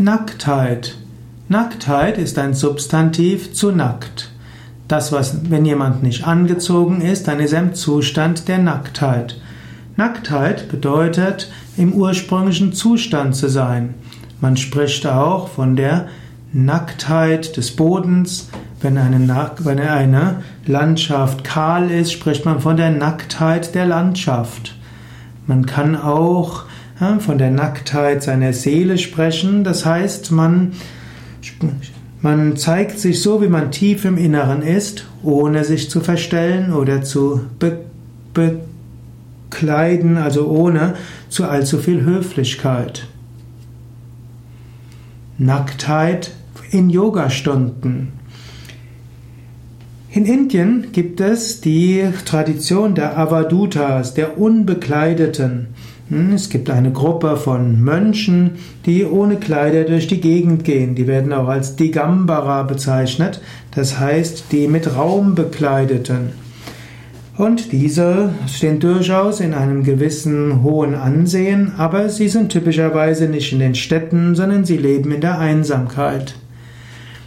Nacktheit. Nacktheit ist ein Substantiv zu nackt. Das, was, wenn jemand nicht angezogen ist, dann ist er im Zustand der Nacktheit. Nacktheit bedeutet, im ursprünglichen Zustand zu sein. Man spricht auch von der Nacktheit des Bodens. Wenn eine, wenn eine Landschaft kahl ist, spricht man von der Nacktheit der Landschaft. Man kann auch von der Nacktheit seiner Seele sprechen. Das heißt, man, man zeigt sich so, wie man tief im Inneren ist, ohne sich zu verstellen oder zu be bekleiden, also ohne zu allzu viel Höflichkeit. Nacktheit in Yogastunden. In Indien gibt es die Tradition der Avadutas, der Unbekleideten. Hm, es gibt eine Gruppe von Mönchen, die ohne Kleider durch die Gegend gehen. Die werden auch als Digambara bezeichnet, das heißt die mit Raum bekleideten. Und diese stehen durchaus in einem gewissen hohen Ansehen, aber sie sind typischerweise nicht in den Städten, sondern sie leben in der Einsamkeit.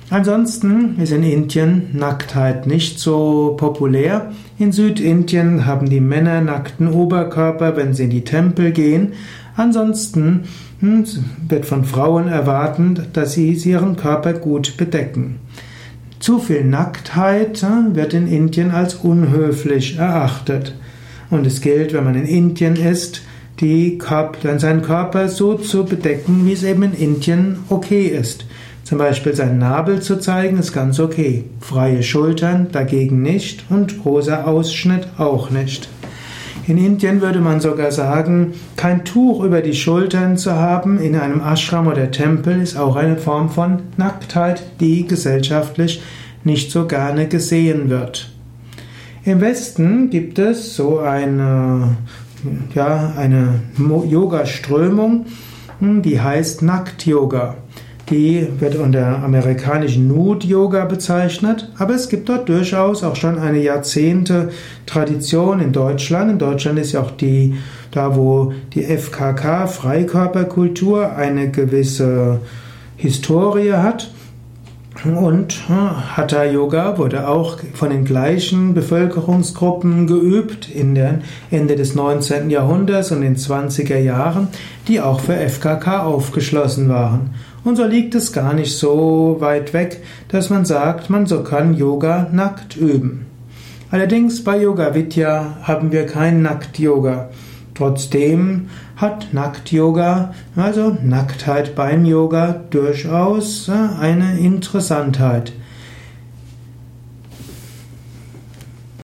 Ansonsten ist in Indien Nacktheit nicht so populär. In Südindien haben die Männer nackten Oberkörper, wenn sie in die Tempel gehen. Ansonsten hm, wird von Frauen erwartet, dass sie ihren Körper gut bedecken. Zu viel Nacktheit hm, wird in Indien als unhöflich erachtet. Und es gilt, wenn man in Indien ist, die Körper, seinen Körper so zu bedecken, wie es eben in Indien okay ist. Zum Beispiel seinen Nabel zu zeigen, ist ganz okay. Freie Schultern dagegen nicht und großer Ausschnitt auch nicht. In Indien würde man sogar sagen, kein Tuch über die Schultern zu haben in einem Ashram oder Tempel ist auch eine Form von Nacktheit, die gesellschaftlich nicht so gerne gesehen wird. Im Westen gibt es so eine, ja, eine Yoga-Strömung, die heißt Nackt-Yoga. Die wird unter amerikanischen Nude-Yoga bezeichnet, aber es gibt dort durchaus auch schon eine Jahrzehnte Tradition in Deutschland. In Deutschland ist ja auch die, da wo die FKK, Freikörperkultur, eine gewisse Historie hat. Und hm, Hatha Yoga wurde auch von den gleichen Bevölkerungsgruppen geübt in den Ende des 19. Jahrhunderts und den 20er Jahren, die auch für FKK aufgeschlossen waren. Und so liegt es gar nicht so weit weg, dass man sagt, man so kann Yoga nackt üben. Allerdings bei Yoga Vidya haben wir kein Nackt-Yoga. Trotzdem hat Nackt-Yoga, also Nacktheit beim Yoga, durchaus äh, eine Interessantheit.